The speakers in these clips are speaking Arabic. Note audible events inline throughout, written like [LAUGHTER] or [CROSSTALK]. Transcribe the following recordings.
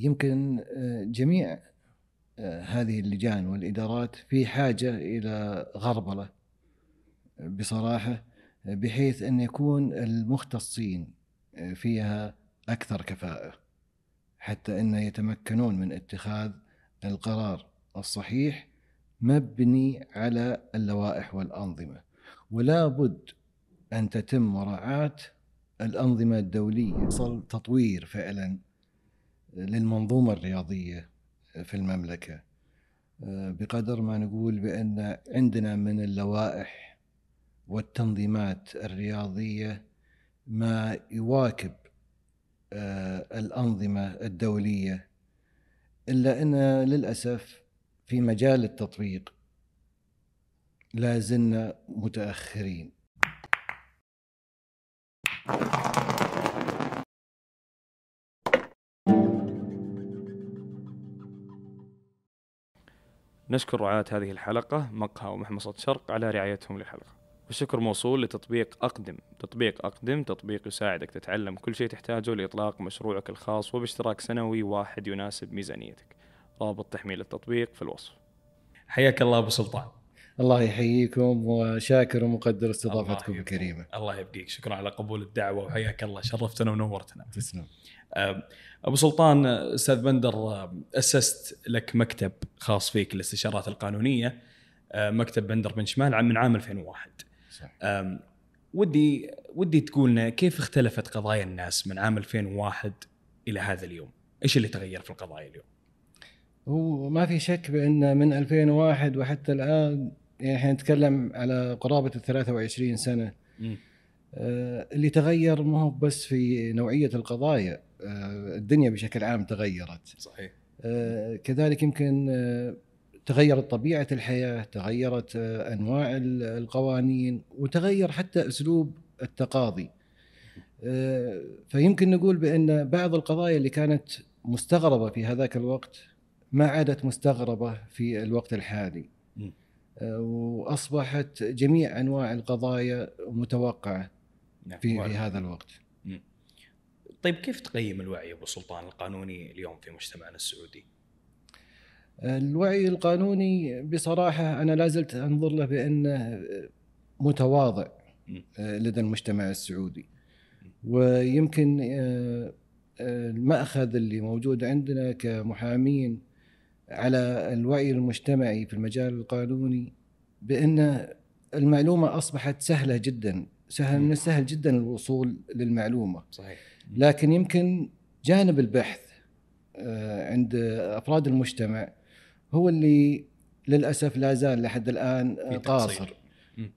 يمكن آه، جميع آه، هذه اللجان والإدارات في حاجة إلى غربلة بصراحة بحيث أن يكون المختصين فيها أكثر كفاءة حتى أن يتمكنون من اتخاذ القرار الصحيح مبني على اللوائح والأنظمة. ولا بد أن تتم مراعاة الأنظمة الدولية. يصل تطوير فعلا للمنظومة الرياضية في المملكة. بقدر ما نقول بأن عندنا من اللوائح والتنظيمات الرياضية ما يواكب الأنظمة الدولية إلا أن للأسف في مجال التطبيق لا زلنا نشكر رعاة هذه الحلقة مقهى ومحمصة شرق على رعايتهم للحلقة. والشكر موصول لتطبيق أقدم. تطبيق أقدم تطبيق يساعدك تتعلم كل شيء تحتاجه لإطلاق مشروعك الخاص وباشتراك سنوي واحد يناسب ميزانيتك. رابط تحميل التطبيق في الوصف. حياك الله أبو سلطان. الله يحييكم وشاكر ومقدر استضافتكم الكريمة. الله يبقيك. شكرا على قبول الدعوة وحياك الله. شرفتنا ونورتنا. تسلم. أبو سلطان أستاذ بندر أسست لك مكتب خاص فيك للاستشارات القانونية مكتب بندر بن شمال من عام 2001 صح. ودي ودي تقول لنا كيف اختلفت قضايا الناس من عام 2001 إلى هذا اليوم؟ إيش اللي تغير في القضايا اليوم؟ وما في شك بأن من 2001 وحتى الآن يعني إحنا نتكلم على قرابة ال 23 سنة. آه، اللي تغير ما هو بس في نوعية القضايا. آه، الدنيا بشكل عام تغيرت. صحيح. آه، كذلك يمكن تغيرت طبيعة الحياة تغيرت أنواع ال- القوانين وتغير حتى أسلوب التقاضي. فيمكن نقول بأن بعض القضايا اللي كانت مستغربة في هذاك الوقت ما عادت مستغربة في الوقت الحالي. وأصبحت جميع أنواع القضايا متوقعة نعم. في في. هذا الوقت طيب كيف تقيم الوعي أبو سلطان القانوني اليوم في مجتمعنا السعودي؟ الوعي القانوني بصراحة أنا لا زلت أنظر له بأنه متواضع م. لدى المجتمع السعودي ويمكن آه، آه، المأخذ اللي موجود عندنا كمحامين على الوعي المجتمعي في المجال القانوني بأن المعلومة أصبحت سهلة جدا سهل. من السهل جدا الوصول للمعلومة صحيح لكن يمكن جانب البحث آه، عند أفراد المجتمع هو اللي للأسف لا زال لحد الآن في آه، قاصر.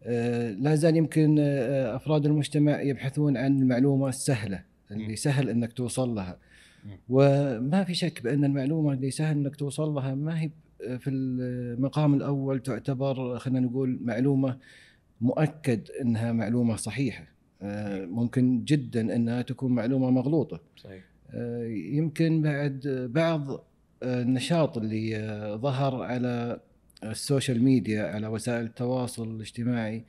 آه، لا زال يمكن أفراد المجتمع يبحثون عن المعلومة السهلة اللي. سهل إنك توصل لها. وما في شك بأن المعلومة اللي سهل إنك توصل لها ما هي في المقام الأول تعتبر خلينا نقول معلومة مؤكد إنها معلومة صحيحة. آه، ممكن جدا إنها تكون معلومة مغلوطة. صحيح. آه، يمكن بعد بعض آه، النشاط اللي ظهر على السوشيال ميديا على وسائل التواصل الاجتماعي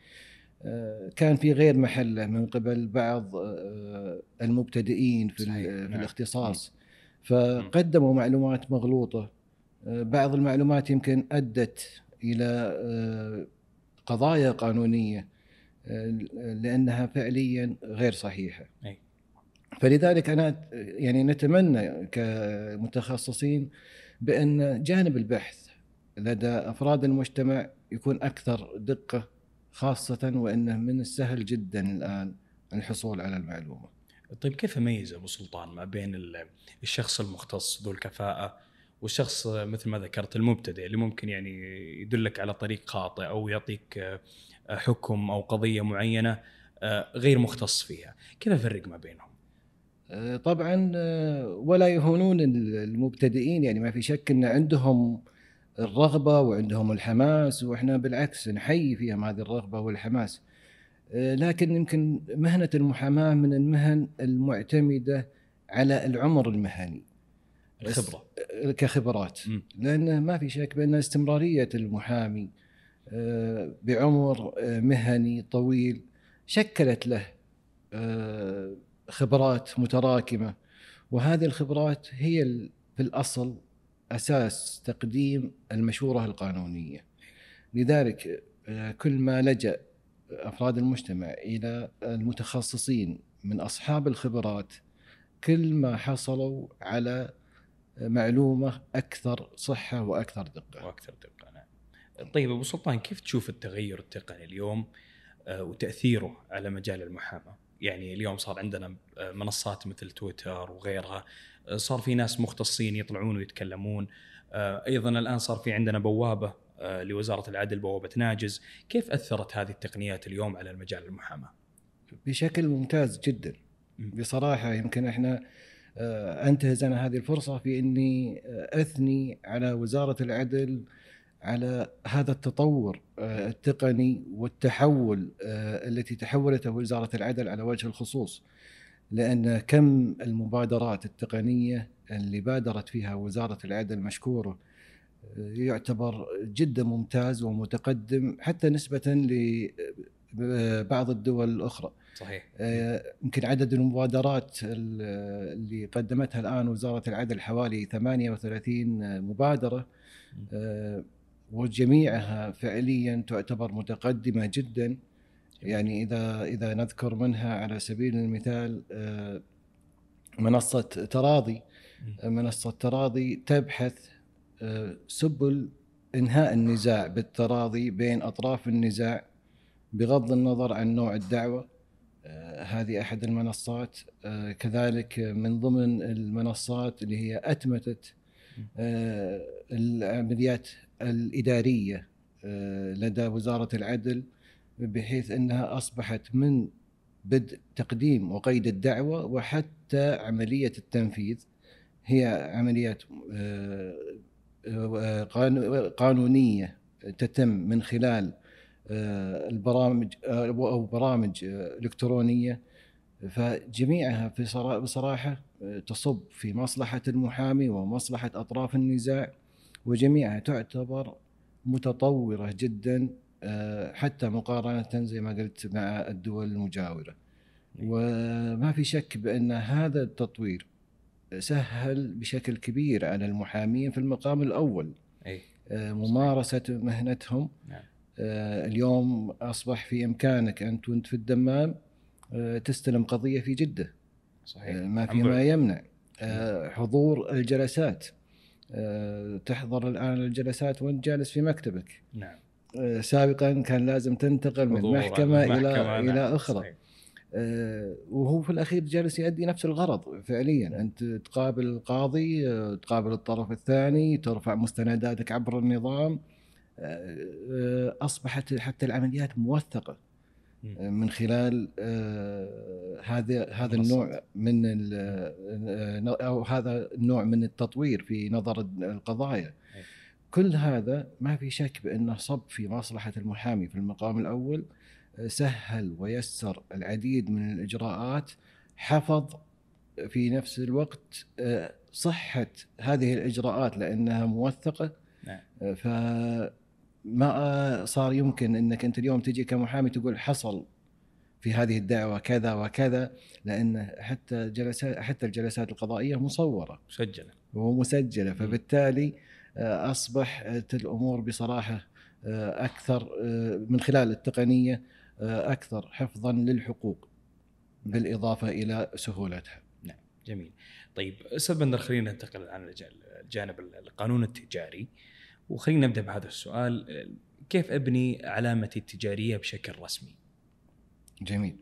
كان في غير محله من قبل بعض آه، المبتدئين في, صحيح، في نعم. الاختصاص. فقدموا معلومات مغلوطة. آه، بعض المعلومات يمكن أدت إلى آه، قضايا قانونية آه، لأنها فعليا غير صحيحة. أي. فلذلك أنا يعني نتمنى كمتخصصين بأن جانب البحث لدى أفراد المجتمع يكون أكثر دقة خاصة وأنه من السهل جدا الآن الحصول على المعلومة. طيب كيف اميز أبو سلطان ما بين ال- الشخص المختص ذو الكفاءة والشخص مثل ما ذكرت المبتدئ اللي ممكن يعني يدلك على طريق خاطئ أو يعطيك آه، حكم أو قضية معينة آه، غير مختص فيها، كيف افرق ما بينهم؟ آه، طبعا ولا يهونون المبتدئين يعني ما في شك إن عندهم الرغبة وعندهم الحماس وإحنا بالعكس نحيي فيهم هذه الرغبة والحماس. آه، لكن يمكن مهنة المحاماة من المهن المعتمدة على العمر المهني. الخبرة. آه، كخبرات. مم. لأنه ما في شك بأن استمرارية المحامي آه، بعمر مهني طويل شكلت له خبرات متراكمة. وهذه الخبرات هي في الأصل أساس تقديم المشورة القانونية لذلك آه، كل ما لجأ أفراد المجتمع إلى المتخصصين من أصحاب الخبرات كل ما حصلوا على معلومة أكثر صحة وأكثر دقة. وأكثر دقة نعم. طيب أبو سلطان كيف تشوف التغير التقني اليوم آه، وتأثيره على مجال المحاماة؟ يعني اليوم صار عندنا آه، منصات مثل تويتر وغيرها صار في ناس مختصين يطلعون ويتكلمون. أيضا الآن صار في عندنا بوابة لوزارة العدل بوابة ناجز، كيف أثرت هذه التقنيات اليوم على المجال المحاماة؟ بشكل ممتاز جدا. بصراحة يمكن إحنا آه، أنتهز أنا هذه الفرصة في إني آه، أثني على وزارة العدل على هذا التطور آه، التقني والتحول التي تحولته وزارة العدل على وجه الخصوص. لأن كم المبادرات التقنية اللي بادرت فيها وزارة العدل مشكوره يعتبر جدا ممتاز ومتقدم حتى نسبة لبعض الدول الأخرى. صحيح. آه، يمكن عدد المبادرات اللي قدمتها الآن وزارة العدل حوالي 38 مبادرة آه، وجميعها فعليا تعتبر متقدمة جدا. يعني إذا إذا نذكر منها على سبيل المثال آه، منصة تراضي. منصة تراضي تبحث سبل إنهاء النزاع بالتراضي بين أطراف النزاع بغض النظر عن نوع الدعوة. آه، هذه أحد المنصات. آه، كذلك من ضمن المنصات اللي هي اتمتت آه، العمليات الإدارية لدى وزارة العدل. بحيث أنها أصبحت من بدء تقديم وقيد الدعوة وحتى عملية التنفيذ. هي عمليات قانونية تتم من خلال آه، البرامج آه، أو برامج آه، إلكترونية. فجميعها في بصراحة تصب في مصلحة المحامي ومصلحة أطراف النزاع وجميعها تعتبر متطورة جدا حتى مقارنة زي ما قلت مع الدول المجاورة. وما في شك بأن هذا التطوير سهل بشكل كبير على المحامين في المقام الأول. أي. ممارسة مهنتهم. نعم. آه، اليوم أصبح في إمكانك انت وانت في الدمام آه، تستلم قضية في جدة. صحيح. آه، ما في ما يمنع. حضور الجلسات. تحضر الآن الجلسات وانت جالس في مكتبك. نعم. سابقا كان لازم تنتقل من محكمة إلى نعم. إلى أخرى. صحيح. وهو في الأخير جالس يؤدي نفس الغرض فعليا. أنت تقابل القاضي تقابل الطرف الثاني ترفع مستنداتك عبر النظام. آه، أصبحت حتى العمليات موثقة آه، من خلال آه، هذا هذا النوع من أو هذا النوع من التطوير في نظر القضايا. كل هذا ما في شك بأنه صب في مصلحة المحامي. في المقام الأول سهل ويسر العديد من الإجراءات حفظ في نفس الوقت صحة هذه الإجراءات لأنها موثقة. نعم. ف ما صار يمكن أنك أنت اليوم تجي كمحامي تقول حصل في هذه الدعوة كذا وكذا لأن حتى جلسات حتى الجلسات القضائية مصورة. مسجلة. ومسجله فبالتالي آه، اصبحت الأمور بصراحة آه، أكثر آه، من خلال التقنية أكثر حفظا للحقوق بالإضافة إلى سهولتها. نعم جميل. طيب أستاذ بندر خلينا ننتقل عن الجانب القانون التجاري. وخلينا نبدأ بهذا السؤال كيف أبني علامتي التجارية بشكل رسمي؟ جميل.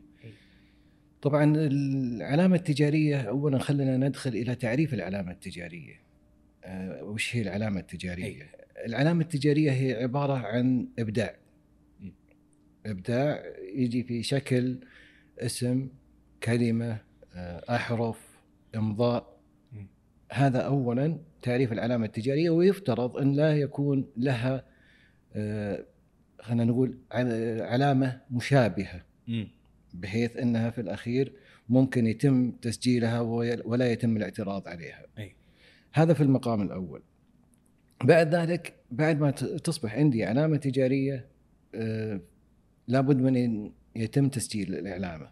طبعا العلامة التجارية اولا خلينا ندخل إلى تعريف العلامة التجارية. أه وش هي العلامة التجارية؟ أي. العلامة التجارية هي عبارة عن إبداع. إبداع يجي في شكل اسم كلمة آه، أحرف إمضاء هذا اولا تعريف العلامة التجارية ويفترض أن لا يكون لها آه، خلينا نقول علامة مشابهة بحيث أنها في الأخير ممكن يتم تسجيلها ولا يتم الاعتراض عليها. أي. هذا في المقام الأول. بعد ذلك بعد ما تصبح عندي علامة تجارية آه، لابد من إن يتم تسجيل العلامه.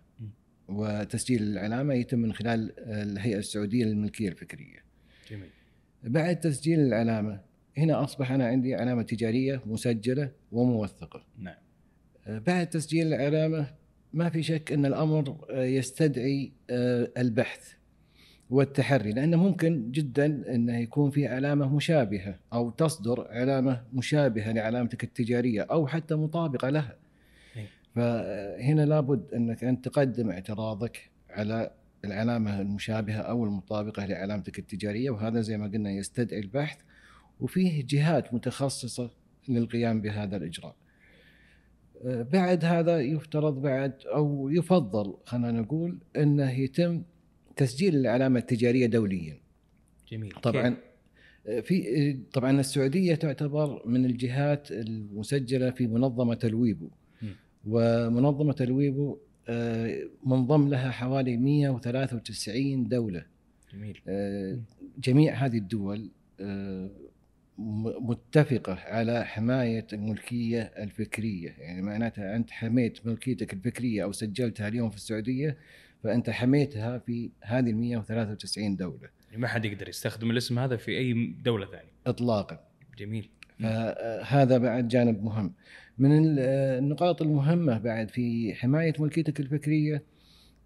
وتسجيل العلامه يتم من خلال الهيئة السعودية للملكية الفكرية. جميل. بعد تسجيل العلامه هنا أصبح أنا عندي علامة تجارية مسجلة وموثقة نعم آه، بعد تسجيل العلامه ما في شك أن الأمر آه، يستدعي البحث والتحري لأنه ممكن جدا إنه يكون في علامة مشابهة أو تصدر علامة مشابهة لعلامتك التجارية أو حتى مطابقة لها. إيه. فهنا لابد إنك انت تقدم اعتراضك على العلامة المشابهة أو المطابقة لعلامتك التجارية وهذا زي ما قلنا يستدعي البحث وفيه جهات متخصصة للقيام بهذا الإجراء. آه، بعد هذا يفترض بعد أو يفضل خلينا نقول إنه يتم تسجيل العلامة التجارية دوليا. جميل طبعا؟ آه، في آه، طبعا السعودية تعتبر من الجهات المسجلة في منظمة الويبو م. ومنظمة الويبو آه، منضم لها حوالي 193 دولة جميل جميع هذه الدول متفقة على حماية الملكية الفكرية يعني معناتها أنت حميت ملكيتك الفكرية أو سجلتها اليوم في السعودية فأنت حميتها في هذه ال 193 دولة. يعني ما حد يقدر يستخدم الاسم هذا في أي دولة ثانية. إطلاقا. جميل. فهذا بعد جانب مهم. من ال- النقاط المهمة بعد في حماية ملكيتك الفكرية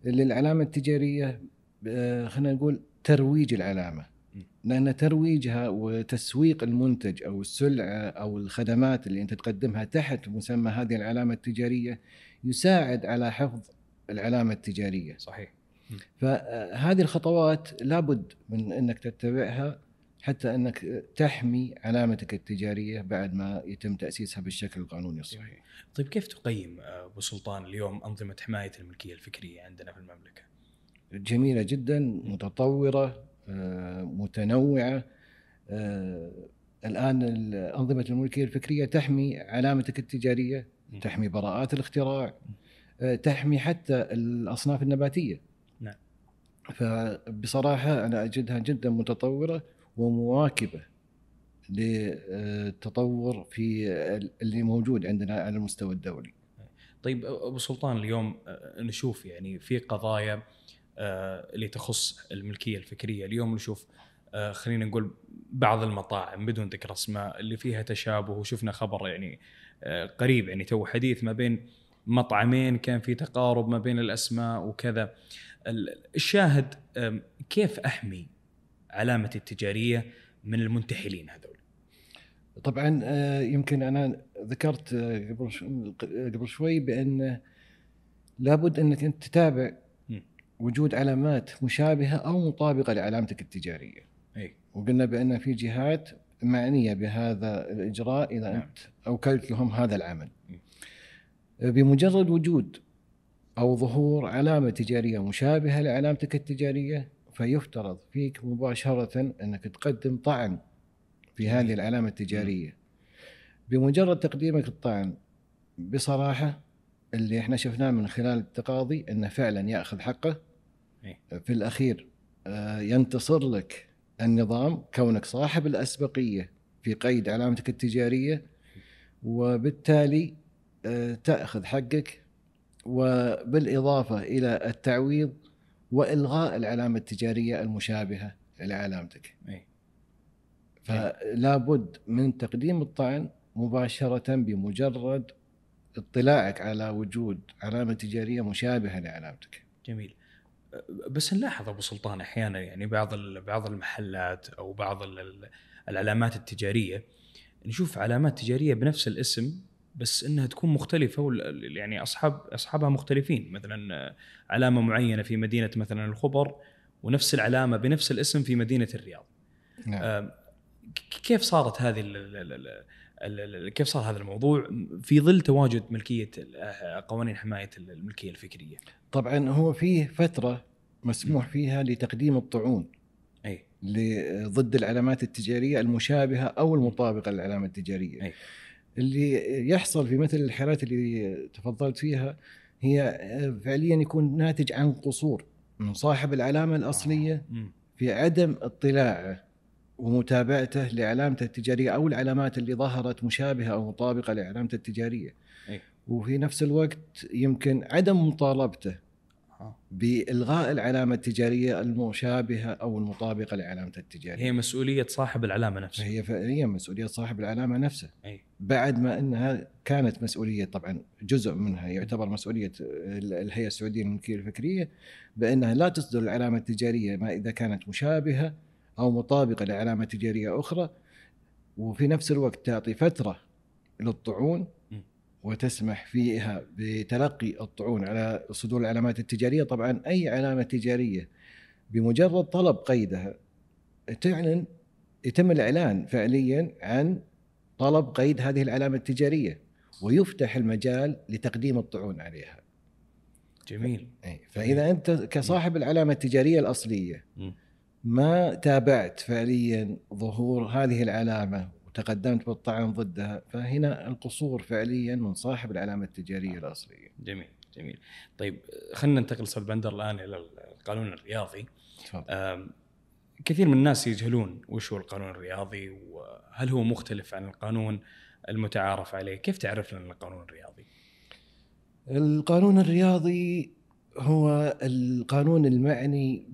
للعلامة التجارية آه، خلينا نقول ترويج العلامة. م. لأن ترويجها وتسويق المنتج أو السلعة أو الخدمات اللي أنت تقدمها تحت مسمى هذه العلامة التجارية يساعد على حفظ العلامة التجارية صحيح فهذه الخطوات لابد من إنك تتبعها حتى إنك تحمي علامتك التجارية بعد ما يتم تأسيسها بالشكل القانوني الصحيح. طيب كيف تقيم أبو سلطان اليوم أنظمة حماية الملكية الفكرية عندنا في المملكة؟ جميلة جدا متطورة آه، متنوعة آه، الآن ال- أنظمة الملكية الفكرية تحمي علامتك التجارية،. تحمي براءات الاختراع، تحمي حتى الأصناف النباتية. نعم. فبصراحة أنا أجدها جدا متطورة ومواكبة للتطور في اللي موجود عندنا على المستوى الدولي. طيب أبو سلطان اليوم آه، نشوف يعني في قضايا آه، اللي تخص الملكية الفكرية اليوم نشوف آه، خلينا نقول بعض المطاعم بدون ذكر أسماء اللي فيها تشابه وشفنا خبر يعني آه، قريب يعني تو حديث ما بين مطعمين كان في تقارب ما بين الأسماء وكذا ال- الشاهد كيف أحمي علامتي التجارية من المنتحلين هذول طبعا آه، يمكن أنا ذكرت آه، قبل شو- قبل شوي بأن لابد أنك أنت تتابع. وجود علامات مشابهة أو مطابقة لعلامتك التجارية. اي وقلنا بأن في جهات معنية بهذا الإجراء إذا نعم. أنت أوكلت لهم هذا العمل. م. بمجرد وجود أو ظهور علامة تجارية مشابهة لعلامتك التجارية فيفترض فيك مباشرة أنك تقدم طعن في هذه العلامة التجارية. بمجرد تقديمك الطعن بصراحة اللي إحنا شفناه من خلال التقاضي انه فعلا يأخذ حقه إيه. في الأخير آه، ينتصر لك النظام كونك صاحب الأسبقية في قيد علامتك التجارية وبالتالي آه، تأخذ حقك وبالإضافة إلى التعويض وإلغاء العلامة التجارية المشابهة لعلامتك. اي فلا بد من تقديم الطعن مباشرة بمجرد اطلاعك على وجود علامة تجارية مشابهة لعلامتك. جميل بس نلاحظ أبو سلطان أحيانا يعني بعض بعض المحلات أو بعض ال- ال- العلامات التجارية نشوف علامات تجارية بنفس الاسم بس إنها تكون مختلفة يعني اصحاب أصحابها مختلفين مثلا آه، علامة معينة في مدينة مثلا الخبر ونفس العلامة بنفس الاسم في مدينة الرياض نعم. ك- كيف صارت هذه كيف صار هذا الموضوع في ظل تواجد ملكية آه، قوانين حماية الملكية الفكرية طبعا هو فيه فترة مسموح فيها لتقديم الطعون أي ضد العلامات التجارية المشابهة أو المطابقة للعلامة التجارية. أي. اللي يحصل في مثل الحالات اللي تفضلت فيها هي فعليا يكون ناتج عن قصور من صاحب العلامة الأصلية مم. في عدم اطلاعه ومتابعته لعلامته التجارية أو العلامات اللي ظهرت مشابهة أو مطابقة لعلامته التجارية. أي. وفي نفس الوقت يمكن عدم مطالبته آه. بإلغاء العلامة التجارية المشابهة أو المطابقة للعلامة التجارية. هي مسؤولية صاحب العلامة نفسها. فهي فعليا مسؤولية صاحب العلامة نفسه أي. بعد ما إنها كانت مسؤولية طبعا جزء منها يعتبر مسؤولية ال- الهيئة السعودية للملكية الفكرية بإنها لا تصدر العلامة التجارية ما إذا كانت مشابهة أو مطابقة لعلامة تجارية أخرى وفي نفس الوقت تعطي فترة للطعون. وتسمح فيها بتلقي الطعون على صدور العلامات التجارية. طبعا أي علامة تجارية بمجرد طلب قيدها تعلن يتم الإعلان فعليا عن طلب قيد هذه العلامة التجارية ويفتح المجال لتقديم الطعون عليها. جميل. أي، فإذا أنت كصاحب العلامة التجارية الأصلية. ما تابعت فعليا ظهور هذه العلامة وتقدمت بالطعن ضدها فهنا القصور فعليا من صاحب العلامة التجارية الأصلية. جميل جميل. طيب خلينا ننتقل أستاذ بندر الآن إلى القانون الرياضي. تفضل. كثير من الناس يجهلون وش هو القانون الرياضي وهل هو مختلف عن القانون المتعارف عليه؟ كيف تعرف لنا القانون الرياضي؟ القانون الرياضي هو القانون المعني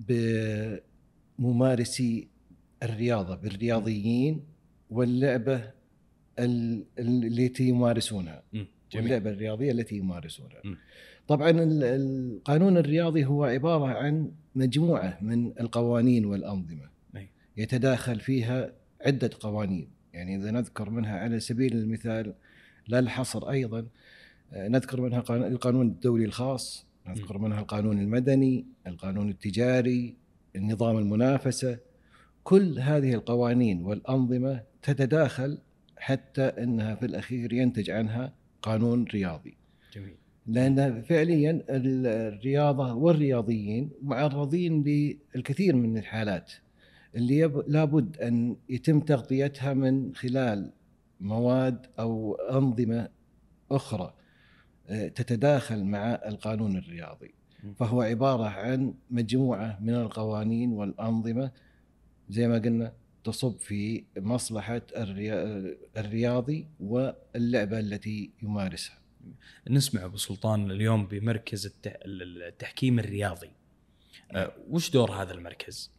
بممارسي الرياضة بالرياضيين واللعبة ال- التي يمارسونها. جميل واللعبة الرياضية التي يمارسونها. م. طبعا ال- القانون الرياضي هو عبارة عن مجموعة من القوانين والأنظمة أي. يتداخل فيها عدة قوانين، يعني إذا نذكر منها على سبيل المثال لا الحصر أيضا آه، نذكر منها قان- القانون الدولي الخاص، نذكر منها القانون المدني، القانون التجاري، النظام المنافسة، كل هذه القوانين والأنظمة تتداخل حتى إنها في الأخير ينتج عنها قانون رياضي. جميل. لأن فعليا ال- الرياضة والرياضيين معرضين للكثير من الحالات اللي يب... لابد أن يتم تغطيتها من خلال مواد أو أنظمة أخرى آه، تتداخل مع القانون الرياضي. فهو عبارة عن مجموعة من القوانين والأنظمة زي ما قلنا تصب في الريا... الرياضي واللعبة التي يمارسها. نسمع أبو سلطان اليوم بمركز الت- التحكيم الرياضي. أه، وش دور هذا المركز؟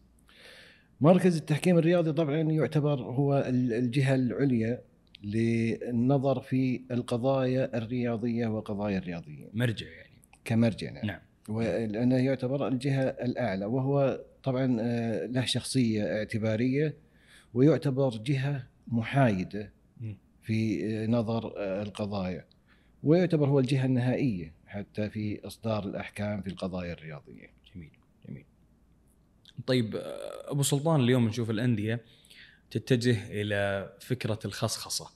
مركز التحكيم الرياضي طبعا يعتبر هو ال- الجهة العليا للنظر في القضايا الرياضية وقضايا الرياضيين. مرجع يعني. كمرجع نعم. نعم. ولأنه يعتبر الجهة الأعلى وهو طبعا آه، له شخصية اعتبارية ويعتبر جهة محايدة. في آه، نظر آه، القضايا ويعتبر هو الجهة النهائية حتى في إصدار الأحكام في القضايا الرياضية. جميل جميل طيب أه، أبو سلطان اليوم نشوف الأندية تتجه إلى فكرة الخصخصة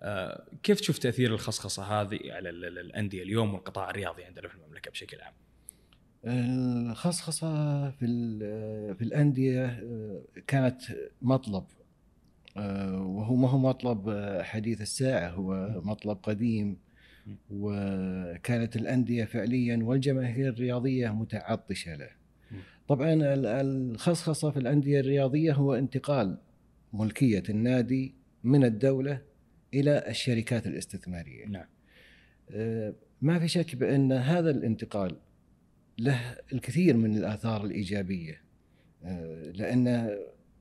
أه، كيف تشوف تأثير الخصخصة هذه على ال- ال- الأندية اليوم والقطاع الرياضي عندنا في المملكة بشكل عام؟ الخصخصة في ال- في الأندية آه، كانت مطلب آه، وهو ما هو مطلب آه، حديث الساعة هو مطلب قديم وكانت الأندية فعليا والجماهير الرياضية متعطشة له. طبعا ال- الخصخصة في الأندية الرياضية هو انتقال ملكية النادي من الدولة إلى الشركات الاستثمارية. نعم. آه، ما في شك بأن هذا الانتقال له الكثير من الآثار الإيجابية آه، لأن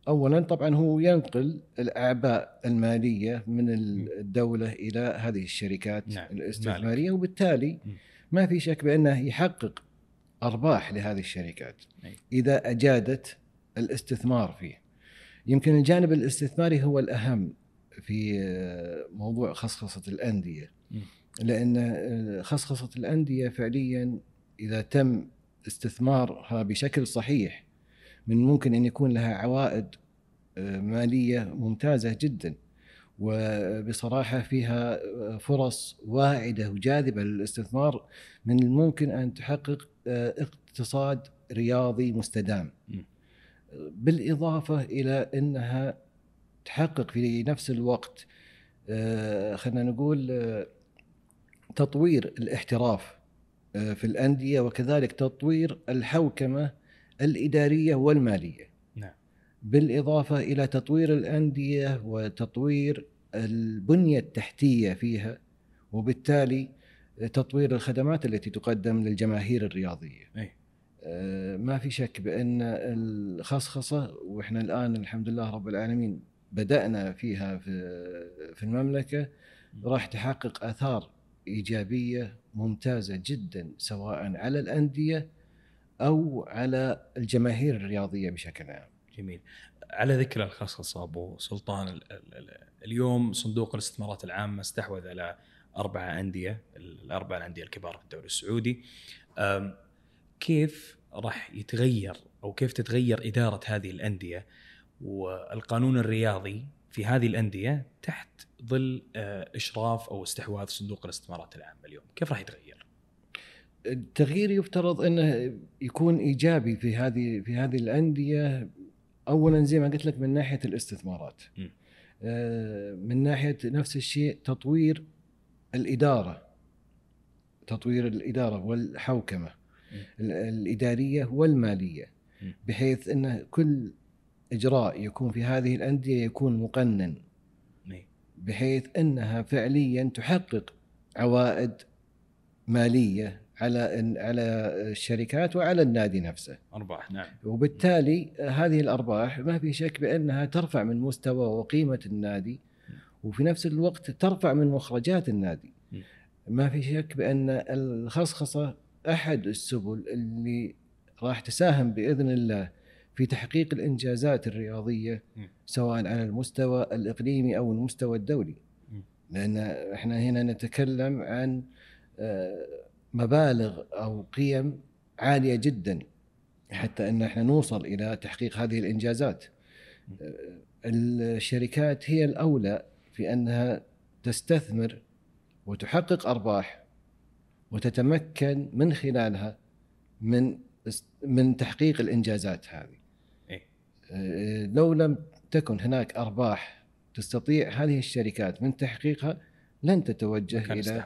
أولا طبعا هو ينقل الأعباء المالية من الدولة إلى هذه الشركات نعم، الاستثمارية وبالتالي. ما في شك بأنه يحقق أرباح لهذه الشركات. إذا أجادت الاستثمار فيه يمكن الجانب الاستثماري هو الأهم في آه، موضوع خصخصة الأندية. لأن آه، خصخصة الأندية فعليا إذا تم استثمارها بشكل صحيح من ممكن أن يكون لها عوائد آه، مالية ممتازة جدا وبصراحة فيها آه، فرص واعدة وجاذبة للاستثمار من الممكن أن تحقق آه، اقتصاد رياضي مستدام م. بالإضافة إلى أنها تحقق في نفس الوقت خلينا نقول تطوير الاحتراف في الأندية وكذلك تطوير الحوكمة الإدارية والمالية. نعم. بالإضافة إلى تطوير الأندية وتطوير البنية التحتية فيها وبالتالي تطوير الخدمات التي تقدم للجماهير الرياضية. إي. آه، ما في شك بأن الخصخصة وإحنا الآن الحمد لله رب العالمين بدأنا فيها في في المملكة راح تحقق آثار إيجابية ممتازة جدا سواء على الأندية أو على الجماهير الرياضية بشكل عام. جميل. على ذكر الخصخصه ابو سلطان ال- ال- ال- اليوم صندوق الاستثمارات العامة استحوذ على أربع أندية الأربع الأندية الكبار في الدوري السعودي. كيف راح يتغير أو كيف تتغير إدارة هذه الأندية والقانون الرياضي في هذه الأندية تحت ظل آه، إشراف أو استحواذ صندوق الاستثمارات العامه اليوم، كيف راح يتغير؟ التغيير يفترض أنه يكون إيجابي في هذه في هذه الأندية. اولا زي ما قلت لك من ناحية الاستثمارات. م. آه، من ناحية نفس الشيء تطوير الإدارة. تطوير الإدارة والحوكمة. ال- الإدارية والمالية. م. بحيث أن كل إجراء يكون في هذه الأندية يكون مقنن إيه. بحيث أنها فعليا تحقق عوائد مالية على على الشركات وعلى النادي نفسه أرباح نعم وبالتالي هذه الأرباح ما في شك بأنها ترفع من مستوى وقيمة النادي وفي نفس الوقت ترفع من مخرجات النادي م. ما في شك بأن الخصخصة أحد السبل اللي راح تساهم بإذن الله في تحقيق الإنجازات الرياضية. سواء على المستوى الإقليمي أو المستوى الدولي. لأن إحنا هنا نتكلم عن آه، مبالغ أو قيم عالية جدا حتى إن إحنا نوصل إلى تحقيق هذه الإنجازات. آه، الشركات هي الأولى في أنها تستثمر وتحقق أرباح وتتمكن من خلالها من من تحقيق الإنجازات هذه. آه، لو لم تكن هناك أرباح تستطيع هذه الشركات من تحقيقها لن تتوجه إلى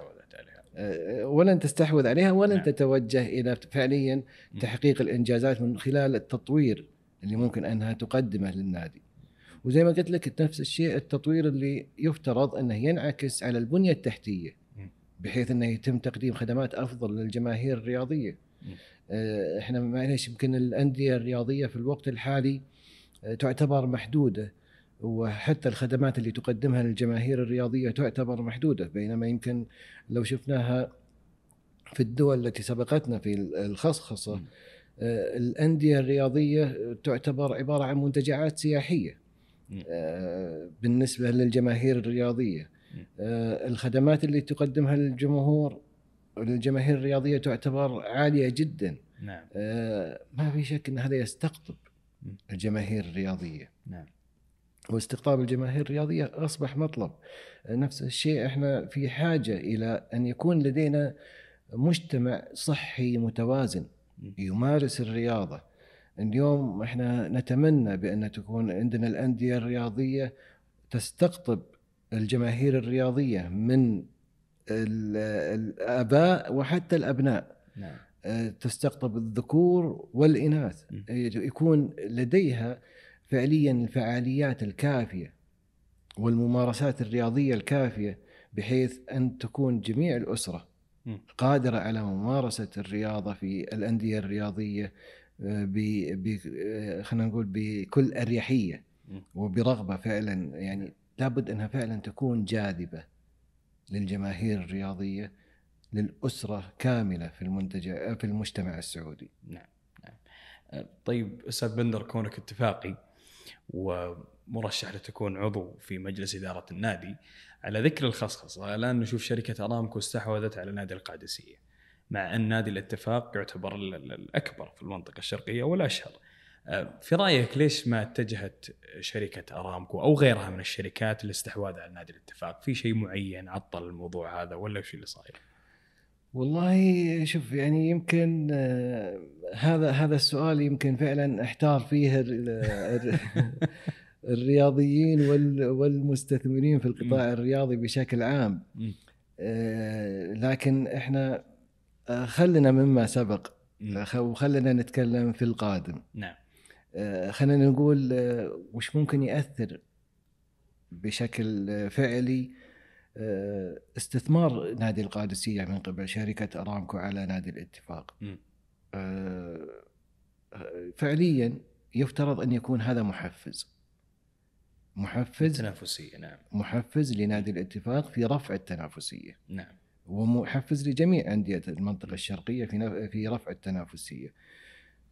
آه، ولن تستحوذ عليها ولن نعم. تتوجه إلى فعليا. تحقيق الإنجازات من خلال التطوير اللي ممكن أنها تقدمه للنادي. وزي ما قلت لك نفس الشيء التطوير اللي يفترض أنه ينعكس على البنية التحتية. بحيث أنه يتم تقديم خدمات أفضل للجماهير الرياضية. آه، إحنا معليش يمكن الأندية الرياضية في الوقت الحالي تعتبر محدودة وحتى الخدمات اللي تقدمها للجماهير الرياضية تعتبر محدودة بينما يمكن لو شفناها في الدول التي سبقتنا في الخصخصة. آه، الأندية الرياضية تعتبر عبارة عن منتجعات سياحية. آه، بالنسبة للجماهير الرياضية. آه، الخدمات اللي تقدمها للجمهور للجماهير الرياضية تعتبر عالية جدا نعم ما في شك إن هذا يستقطب. الجماهير الرياضية. نعم. واستقطاب الجماهير الرياضية أصبح مطلب. نفس الشيء إحنا في حاجة إلى أن يكون لدينا مجتمع صحي متوازن. يمارس الرياضة. اليوم إحنا نتمنى بأن تكون عندنا الأندية الرياضية تستقطب الجماهير الرياضية من ال- الآباء وحتى الأبناء. نعم. تستقطب الذكور والإناث م. يكون لديها فعليا الفعاليات الكافية والممارسات الرياضية الكافية بحيث أن تكون جميع الأسرة م. قادرة على ممارسة الرياضة في الأندية الرياضية آه، ب آه، خلينا نقول بكل أريحية م. وبرغبة فعلا يعني لابد أنها فعلا تكون جاذبة للجماهير الرياضية للأسرة كاملة في المنتج في المجتمع السعودي نعم نعم أه، طيب أستاذ بندر كونك اتفاقي ومرشح لتكون عضو في مجلس إدارة النادي على ذكر الخصخصة الآن نشوف شركة أرامكو استحوذت على نادي القادسية مع أن نادي الاتفاق يعتبر ال- ال- الأكبر في المنطقة الشرقية والاشهر أه، في رأيك ليش ما اتجهت شركة أرامكو أو غيرها من الشركات للاستحواذ على نادي الاتفاق؟ في شيء معين عطل الموضوع هذا ولا وش اللي صاير؟ والله شوف يعني يمكن آه، هذا هذا السؤال يمكن فعلا أحتار فيه ال- ال- [LAUGHS] الرياضيين وال- والمستثمرين في القطاع الرياضي بشكل عام. آه، لكن إحنا آه، خلنا مما سبق وخلنا نتكلم في القادم. نعم. خلينا نقول وش ممكن يأثر بشكل فعلي استثمار نادي القادسية من قبل شركة أرامكو على نادي الاتفاق. مم. آه، فعليا يفترض أن يكون هذا محفز محفز تنافسيه نعم محفز لنادي الاتفاق في رفع التنافسية نعم ومحفز لجميع أندية المنطقة الشرقية في في رفع التنافسية.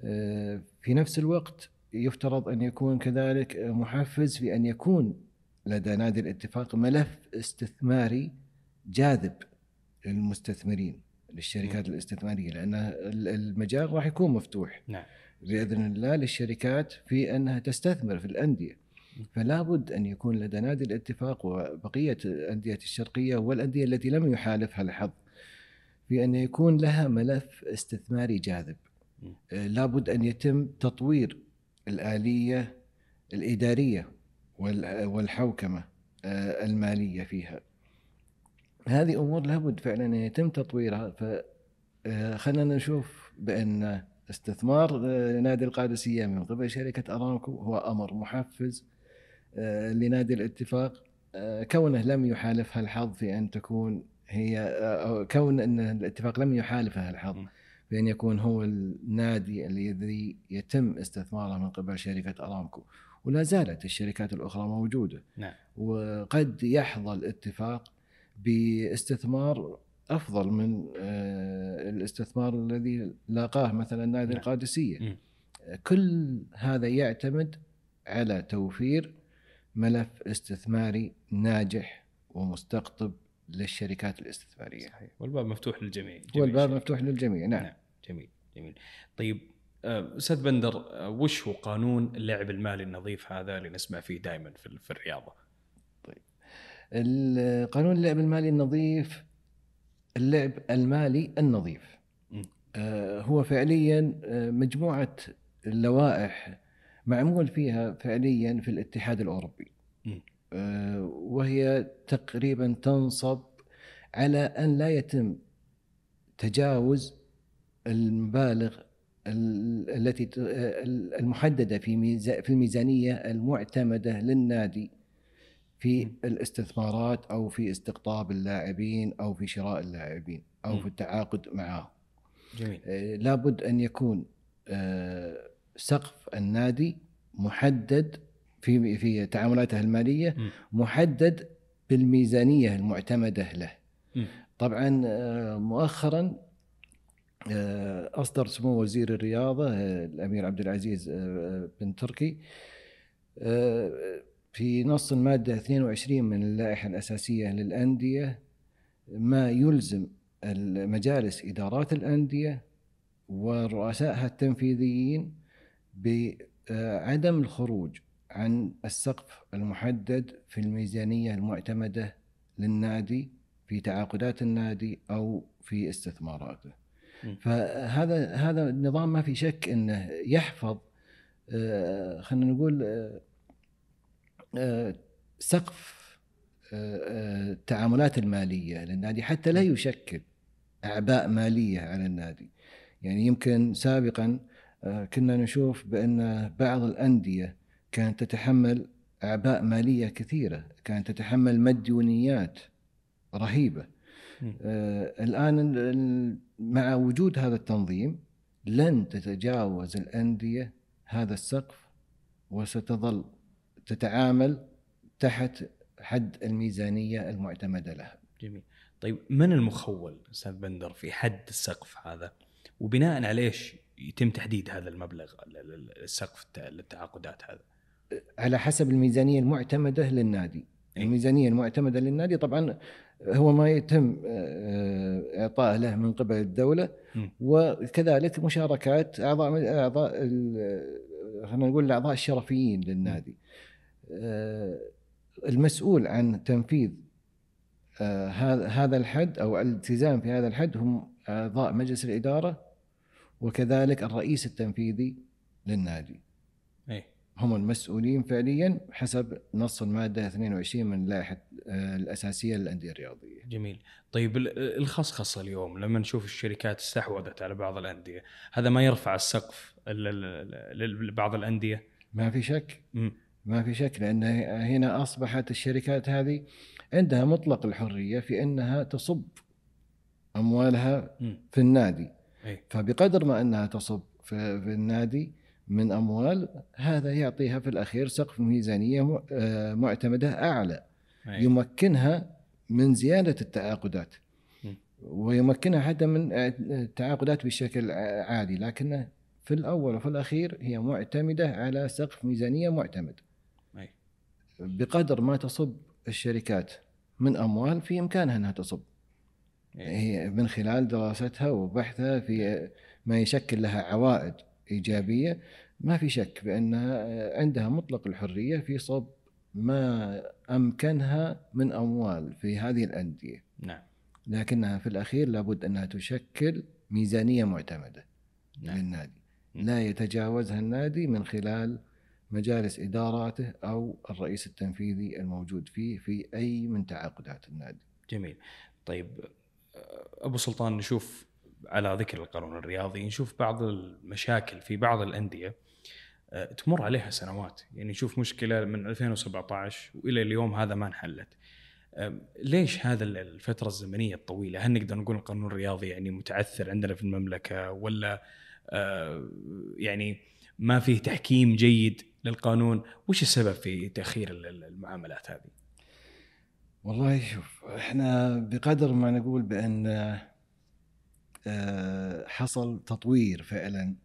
آه، في نفس الوقت يفترض أن يكون كذلك محفز في أن يكون لدى نادي الاتفاق ملف استثماري جاذب للمستثمرين للشركات الاستثمارية لأن ال- المجال راح يكون مفتوح نعم بإذن الله للشركات في أنها تستثمر في الأندية. فلا بد أن يكون لدى نادي الاتفاق وبقية الانديه الشرقية والأندية التي لم يحالفها الحظ في أن يكون لها ملف استثماري جاذب. م. آه، لابد أن يتم تطوير الآلية الإدارية وال- والحوكمة آه، المالية فيها. هذه أمور لابد فعلا أن يتم تطويرها ف آه، نشوف بأن استثمار آه، نادي القادسية من قبل شركة أرامكو هو أمر محفز لنادي الاتفاق كونه لم يحالفها الحظ في أن تكون هي أو كون أن الاتفاق لم يحالفها الحظ م. بان يكون هو النادي الذي يتم استثماره من قبل شركة أرامكو ولا زالت الشركات الأخرى موجودة. نعم. وقد يحظى الاتفاق باستثمار أفضل من آه، الاستثمار الذي لاقاه مثلا نادي نعم. القادسية. مم. كل هذا يعتمد على توفير ملف استثماري ناجح ومستقطب للشركات الاستثمارية. صحيح. والباب مفتوح للجميع. جميع والباب. مفتوح للجميع. نعم, نعم. جميل. جميل. طيب أستاذ بندر آه، وش هو قانون اللعب المالي النظيف هذا اللي نسمع فيه دائما في في الرياضة؟ القانون اللعب المالي النظيف اللعب المالي النظيف. آه، هو فعليا آه، مجموعة لوائح معمول فيها فعليا في الاتحاد. آه، وهي تقريبا تنصب على أن لا يتم تجاوز المبالغ ال- التي المحددة في في الميزانية المعتمدة للنادي في الاستثمارات أو في استقطاب اللاعبين أو في شراء اللاعبين أو. في التعاقد معهم جميل آه، لابد أن يكون آه، سقف النادي محدد في في تعاملاته المالية. محدد بالميزانية المعتمدة له. طبعا آه، مؤخرا أصدر سمو وزير الرياضة آه، الأمير عبد العزيز آه، بن تركي آه، في نص المادة 22 من اللائحة الأساسية للأندية ما يلزم مجالس إدارات الأندية ورؤسائها التنفيذيين بعدم الخروج عن السقف المحدد في الميزانية المعتمدة للنادي في تعاقدات النادي أو في استثماراته. فهذا هذا النظام ما في شك إنه يحفظ آه، خلينا نقول آه، آه، سقف التعاملات المالية للنادي حتى لا يشكل أعباء مالية على النادي. يعني يمكن سابقا كنا نشوف بأن بعض الأندية كانت تتحمل أعباء مالية كثيرة، كانت تتحمل مديونيات رهيبة. الآن ال- ال- مع وجود هذا التنظيم لن تتجاوز الأندية هذا السقف وستظل تتعامل تحت حد الميزانية المعتمدة لها. جميل طيب من المخول أستاذ بندر في حد السقف هذا وبناء على إيش يتم تحديد هذا المبلغ ال- ال- السقف للتعاقدات هذا على حسب الميزانية المعتمدة للنادي. أي. الميزانية المعتمدة للنادي طبعا هو ما يتم آه، اعطائه له من قبل الدولة. وكذلك مشاركات أعضاء أعضاء خلينا نقول الأعضاء الشرفيين للنادي. آه، المسؤول عن تنفيذ آه، هذا هذا الحد أو الالتزام في هذا الحد هم أعضاء مجلس الإدارة وكذلك الرئيس التنفيذي للنادي. اي هم المسؤولين فعليا حسب نص المادة 22 من اللائحه آه، الأساسية للأندية الرياضية. جميل طيب ال- الخصخصة اليوم لما نشوف الشركات استحوذت على بعض الأندية هذا ما يرفع السقف ال- ال- ال- لبعض الأندية ما في شك. ما في شك لأن هنا أصبحت الشركات هذه عندها مطلق الحرية في أنها تصب أموالها مم. في النادي اي فبقدر ما أنها تصب في النادي من أموال هذا يعطيها في الأخير سقف ميزانية آه، معتمدة أعلى أي. يمكنها من زيادة التعاقدات. ويمكنها حتى من التعاقدات بشكل ع- عالي لكن في الأول وفي الأخير هي معتمدة على سقف ميزانية معتمد أي. بقدر ما تصب الشركات من أموال في إمكانها أنها تصب أي. هي من خلال دراستها وبحثها في ما يشكل لها عوائد إيجابية ما في شك بأنها عندها مطلق الحرية في صب ما أمكنها من أموال في هذه الأندية. نعم. لكنها في الأخير لابد أنها تشكل ميزانية معتمدة نعم. للنادي. لا يتجاوزها النادي من خلال مجالس إداراته أو الرئيس التنفيذي الموجود فيه في أي من تعاقدات النادي. جميل. طيب آه، أبو سلطان نشوف على ذكر القانون الرياضي نشوف بعض المشاكل في بعض الأندية آه، تمر عليها سنوات. يعني نشوف مشكلة من 2017 وإلى اليوم هذا ما انحلت. ليش هذا ال- الفترة الزمنية الطويلة؟ هل نقدر نقول القانون الرياضي يعني متعثر عندنا في المملكة ولا آه، يعني ما فيه تحكيم جيد للقانون؟ وش السبب في ال- المعاملات هذه؟ والله شوف إحنا بقدر ما نقول آه، حصل تطوير فعلا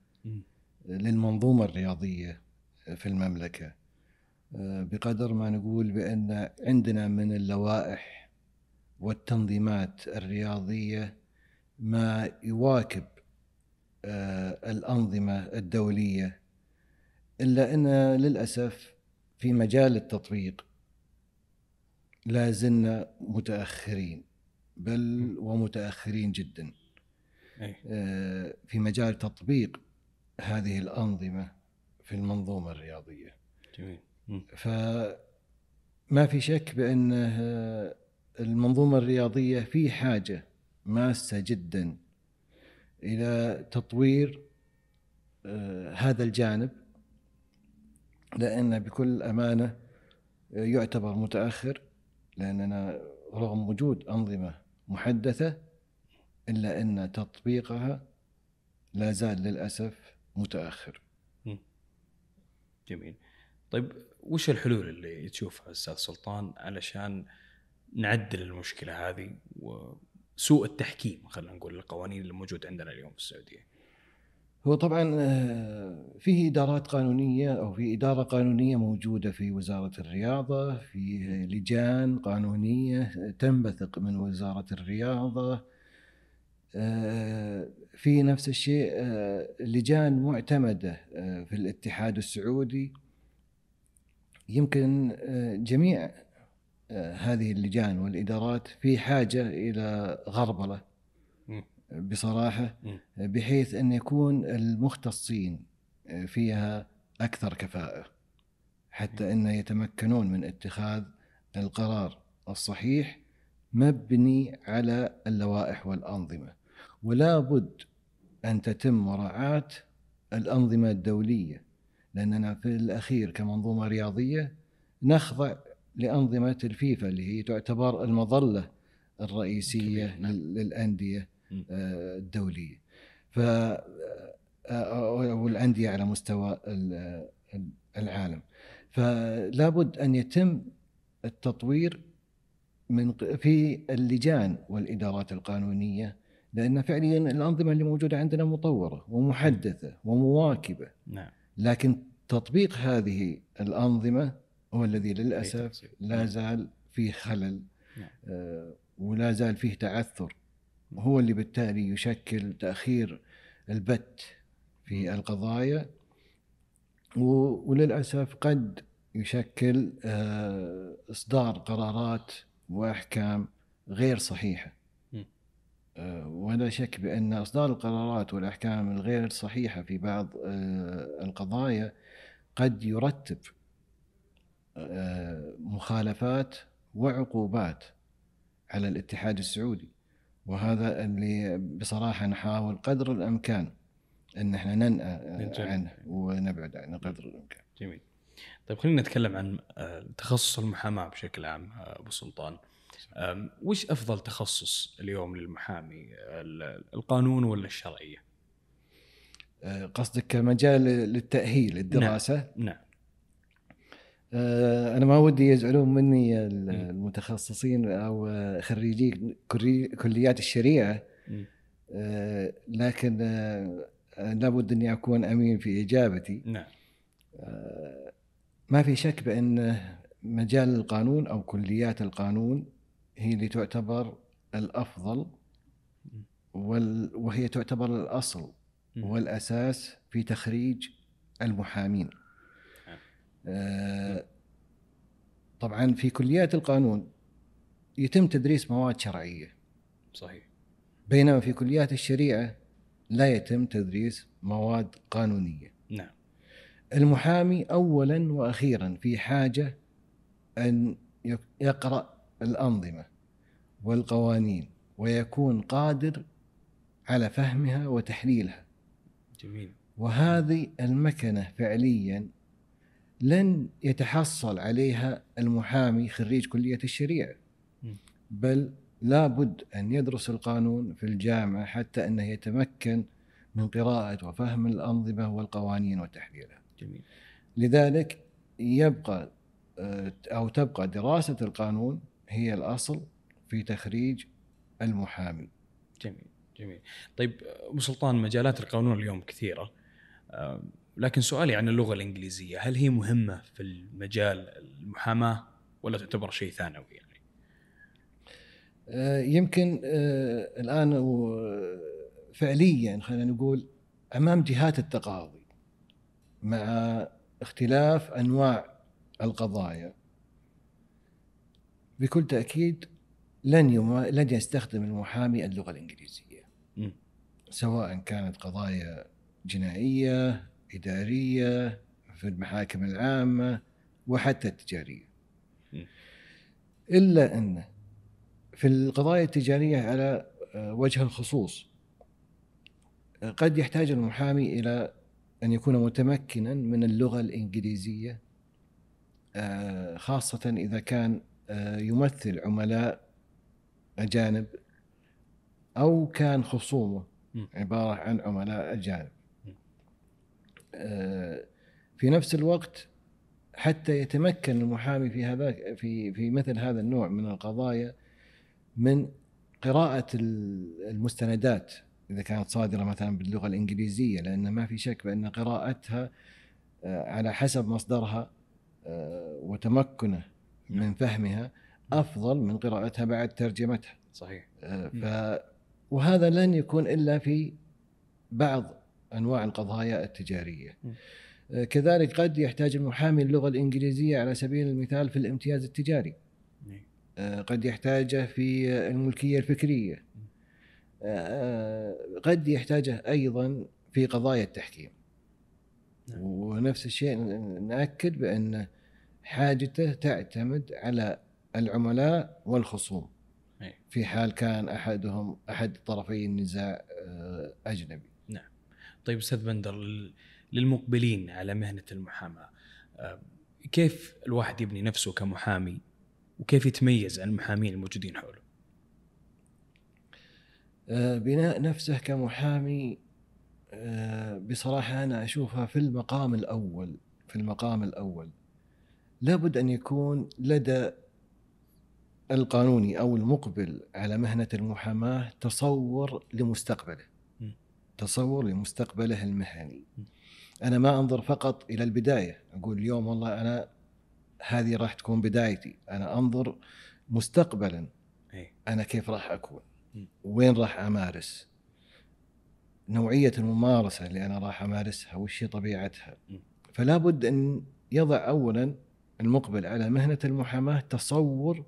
للمنظومة الرياضية في المملكة. آه، بقدر ما نقول بأن عندنا من اللوائح والتنظيمات الرياضية ما يواكب آه، الأنظمة الدولية إلا أن للأسف في مجال التطبيق لا زلنا متأخرين بل ومتأخرين جدا. في مجال تطبيق هذه الأنظمة في المنظومة الرياضية. جميل. فما في شك بأن آه، المنظومة الرياضية في حاجة ماسة جدا إلى تطوير آه، هذا الجانب لأن بكل أمانة آه، يعتبر متأخر لأننا رغم وجود أنظمة محدثة إلا أن تطبيقها لا زال للأسف متأخر. جميل. طيب وش الحلول اللي تشوفها أستاذ سلطان علشان نعدل المشكلة هذه وسوء التحكيم خلينا نقول القوانين اللي موجوده عندنا اليوم في السعودية؟ هو طبعا آه، فيه إدارات قانونية أو في إدارة قانونية موجودة في وزارة الرياضة في لجان قانونية تنبثق من وزارة الرياضة آه، في نفس الشيء آه، لجان معتمدة آه، في الاتحاد السعودي يمكن آه، جميع آه، هذه اللجان والإدارات في حاجة إلى غربلة. بصراحة. بحيث أن يكون المختصين فيها أكثر كفاءة حتى أن يتمكنون من اتخاذ القرار الصحيح مبني على اللوائح والأنظمة ولا بد أن تتم مراعاة الأنظمة الدولية لأننا في الأخير كمنظومة رياضية نخضع لأنظمة الفيفا اللي هي تعتبر المظلة الرئيسية كبير، نعم. لل- للأندية مم. آه، الدولية ف آه، والأندية على مستوى ال- العالم فلا بد أن يتم التطوير من في اللجان والإدارات القانونية لأن فعليا الأنظمة اللي موجودة عندنا مطورة ومحدثة ومواكبة. نعم. لكن تطبيق هذه الأنظمة هو الذي للأسف. لا نعم. زال فيه خلل نعم. آه، ولا زال فيه تعثر. هو اللي بالتالي يشكل تأخير البت في القضايا وللأسف قد يشكل آه، إصدار قرارات وأحكام غير صحيحة. ولا شك بأن إصدار القرارات والأحكام الغير صحيحة في بعض آه، القضايا قد يرتب آه، مخالفات وعقوبات على الاتحاد السعودي وهذا اللي بصراحة نحاول قدر الإمكان أن إحنا ننأى. عنه ونبعد عنه قدر الإمكان. جميل طيب خلينا نتكلم عن آه، تخصص المحاماة بشكل عام آه، أبو سلطان وش أفضل تخصص اليوم للمحامي ال- القانون ولا الشرعية؟ آه، قصدك كمجال للتأهيل الدراسة؟ نعم آه، أنا ما ودي يزعلون مني المتخصصين أو خريجي كلي- كليات الشريعة. آه، لكن لابد أني أكون أمين في إجابتي. نعم. ما في شك بأن مجال القانون أو كليات القانون هي اللي تعتبر الأفضل وال- وهي تعتبر الأصل. والأساس في تخريج المحامين. نعم. آه، طبعا في كليات القانون يتم تدريس مواد شرعية صحيح بينما في كليات الشريعة لا يتم تدريس مواد قانونية. نعم المحامي اولا وأخيرا في حاجة أن يق- يقرأ الأنظمة والقوانين ويكون قادر على فهمها وتحليلها. جميل. وهذه المكنة فعليا لن يتحصل عليها المحامي خريج كلية الشريعة. م. بل لابد أن يدرس القانون في الجامعة حتى أنه يتمكن من قراءة وفهم الأنظمة والقوانين وتحليلها. جميل. لذلك يبقى آه، أو تبقى دراسة القانون هي الأصل في تخريج المحامي. جميل جميل طيب أبو سلطان مجالات القانون اليوم كثيرة لكن سؤالي عن اللغة الإنجليزية هل هي مهمة في المجال المحاماة ولا تعتبر شيء ثانوي يعني؟ آه، يمكن آه، الآن فعليا خلينا نقول أمام جهات التقاضي مع اختلاف أنواع القضايا بكل تأكيد لن يما لن يستخدم المحامي اللغة الإنجليزية مم. سواء كانت قضايا جنائية إدارية في المحاكم العامة وحتى التجارية مم. إلا أن في القضايا التجارية على آه، وجه الخصوص قد يحتاج المحامي إلى أن يكون متمكنا من اللغة الإنجليزية آه، خاصة إذا كان يمثل عملاء أجانب أو كان خصومه. عبارة عن عملاء أجانب. آه، في نفس الوقت حتى يتمكن المحامي في هذا في في مثل هذا النوع من القضايا من قراءة ال- المستندات إذا كانت صادرة مثلا باللغة الإنجليزية لأن ما في شك بأن قراءتها آه، على حسب مصدرها آه، وتمكنه من فهمها أفضل من قراءتها بعد ترجمتها صحيح آه، ف وهذا لن يكون إلا في بعض أنواع القضايا التجارية. آه، كذلك قد يحتاج المحامي اللغة الإنجليزية على سبيل المثال في الامتياز التجاري. آه، قد يحتاجه في الملكية الفكرية. قد يحتاجه أيضا في قضايا التحكيم. نعم. ونفس الشيء نأكد بأن حاجته تعتمد على العملاء والخصوم. إيه. في حال كان أحدهم أحد طرفي النزاع آه، أجنبي. طيب أستاذ بندر لل- للمقبلين على مهنة المحاماة آه، كيف الواحد يبني نفسه كمحامي وكيف يتميز عن المحامين الموجودين حوله؟ آه، بناء نفسه كمحامي بصراحة أنا أشوفها في المقام الأول في المقام الأول لابد أن يكون لدى القانوني أو المقبل على مهنة المحاماة تصور لمستقبله. م. تصور لمستقبله المهني. م. أنا ما أنظر فقط إلى البداية، أقول اليوم والله أنا هذه راح تكون بدايتي، أنا أنظر مستقبلا اي أنا كيف راح أكون م. وين راح أمارس نوعية الممارسة اللي أنا راح أمارسها وش هي طبيعتها. فلا بد أن يضع اولا المقبل على مهنة المحاماة تصور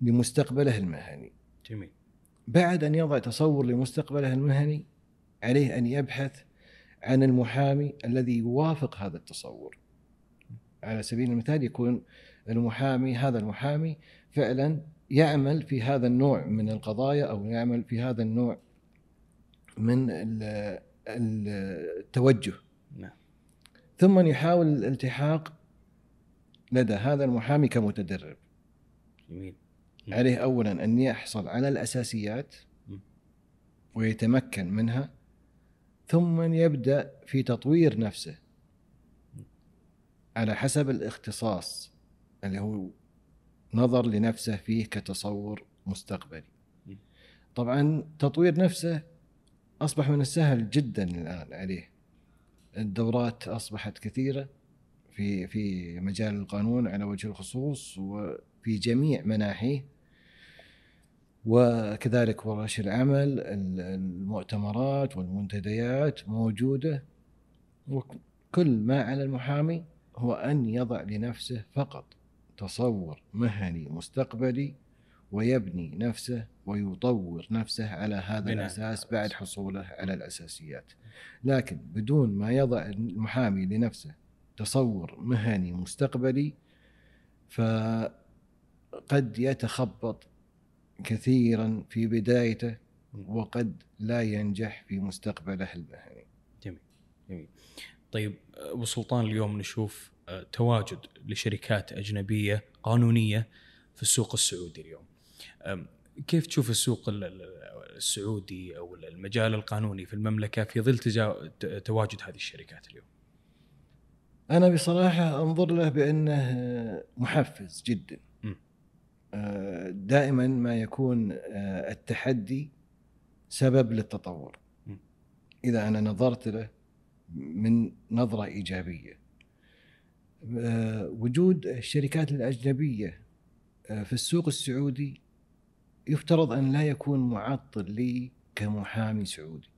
لمستقبله المهني. جميل. بعد أن يضع تصور لمستقبله المهني عليه أن يبحث عن المحامي الذي يوافق هذا التصور. على سبيل المثال يكون المحامي هذا المحامي فعلا يعمل في هذا النوع من القضايا أو يعمل في هذا النوع من ال- ال- التوجه. نعم. ثم يحاول الالتحاق لدى هذا المحامي كمتدرب. جميل. عليه اولا أن يحصل على الأساسيات. ويتمكن منها ثم يبدأ في تطوير نفسه. على حسب الاختصاص اللي هو نظر لنفسه فيه كتصور مستقبلي. طبعا تطوير نفسه أصبح من السهل جدا الآن عليه. الدورات أصبحت كثيرة. في في مجال القانون على وجه الخصوص وفي جميع مناحيه. وكذلك ورش العمل المؤتمرات والمنتديات موجودة. وكل ما على المحامي هو أن يضع لنفسه فقط تصور مهني مستقبلي ويبني نفسه ويطور نفسه على هذا الأساس بعد حصوله على الأساسيات. لكن بدون ما يضع المحامي لنفسه تصور مهني مستقبلي فقد يتخبط كثيرا في بدايته وقد لا ينجح في مستقبله المهني. جميل جميل. طيب أبو سلطان اليوم نشوف آه، تواجد لشركات أجنبية قانونية في السوق السعودي اليوم. كيف تشوف السوق السعودي أو المجال القانوني في المملكة في ظل تواجد هذه الشركات اليوم؟ أنا بصراحة أنظر له بأنه محفز جدا. دائما ما يكون آه، التحدي سبب للتطور. إذا أنا نظرت له من نظرة إيجابية. آه، وجود الشركات الأجنبية آه، في السوق السعودي يفترض أن لا يكون معطل لي كمحامي سعودي.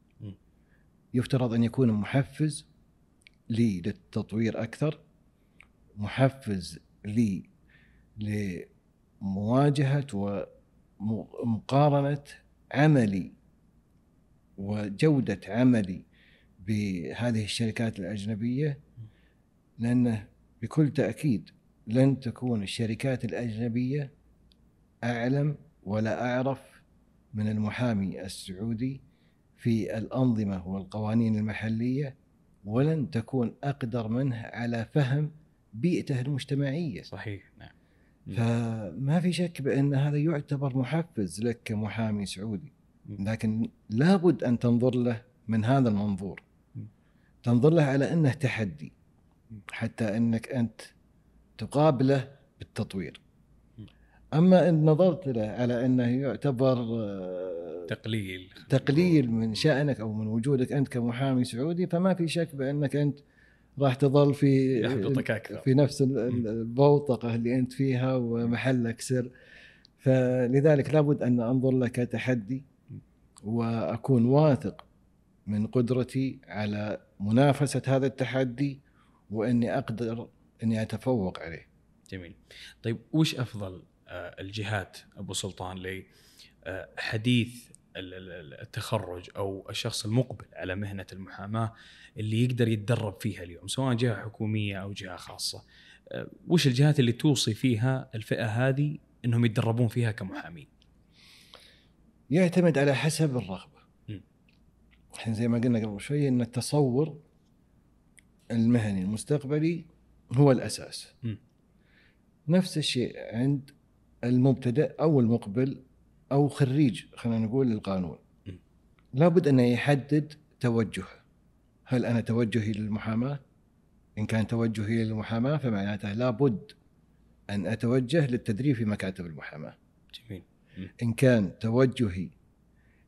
يفترض أن يكون محفز لي للتطوير أكثر محفز لي مواجهه ومقارنة عملي وجودة عملي بهذه الشركات الأجنبية لأنه بكل تأكيد لن تكون الشركات الأجنبية أعلم ولا أعرف من المحامي السعودي في الأنظمة والقوانين المحلية ولن تكون أقدر منه على فهم بيئته المجتمعية. صحيح نعم. فما في شك بأن هذا يعتبر محفز لك كمحامي سعودي. لكن لابد أن تنظر له من هذا المنظور. تنظر له على أنه تحدي حتى أنك أنت تقابله بالتطوير. أما إن نظرت له على أنه يعتبر آه، تقليل. تقليل من شأنك أو من وجودك أنت كمحامي سعودي فما في شك بأنك أنت راح تظل في يحبطك أكثر. في نفس البوطقه اللي أنت فيها ومحلك سر. فلذلك لابد أن أنظر له كتحدي وأكون واثق من قدرتي على منافسة هذا التحدي وأني أقدر أني أتفوق عليه. جميل. طيب وش أفضل؟ الجهات أبو سلطان لحديث التخرج أو الشخص المقبل على مهنة المحاماة اللي يقدر يتدرب فيها اليوم سواء جهة حكومية أو جهة خاصة. أه، وش الجهات اللي توصي فيها الفئة هذه إنهم يتدربون فيها كمحامين؟ يعتمد على حسب الرغبة. إحنا زي ما قلنا قبل شوي إن التصور المهني المستقبلي هو الأساس. م. نفس الشيء عند المبتدئ أو المقبل أو خريج خلينا نقول للقانون لابد انه يحدد توجهه هل أنا توجهي للمحاماة؟ إن كان توجهي للمحاماة فمعناته لابد أن أتوجه للتدريب في مكاتب المحاماة. جميل. إن كان توجهي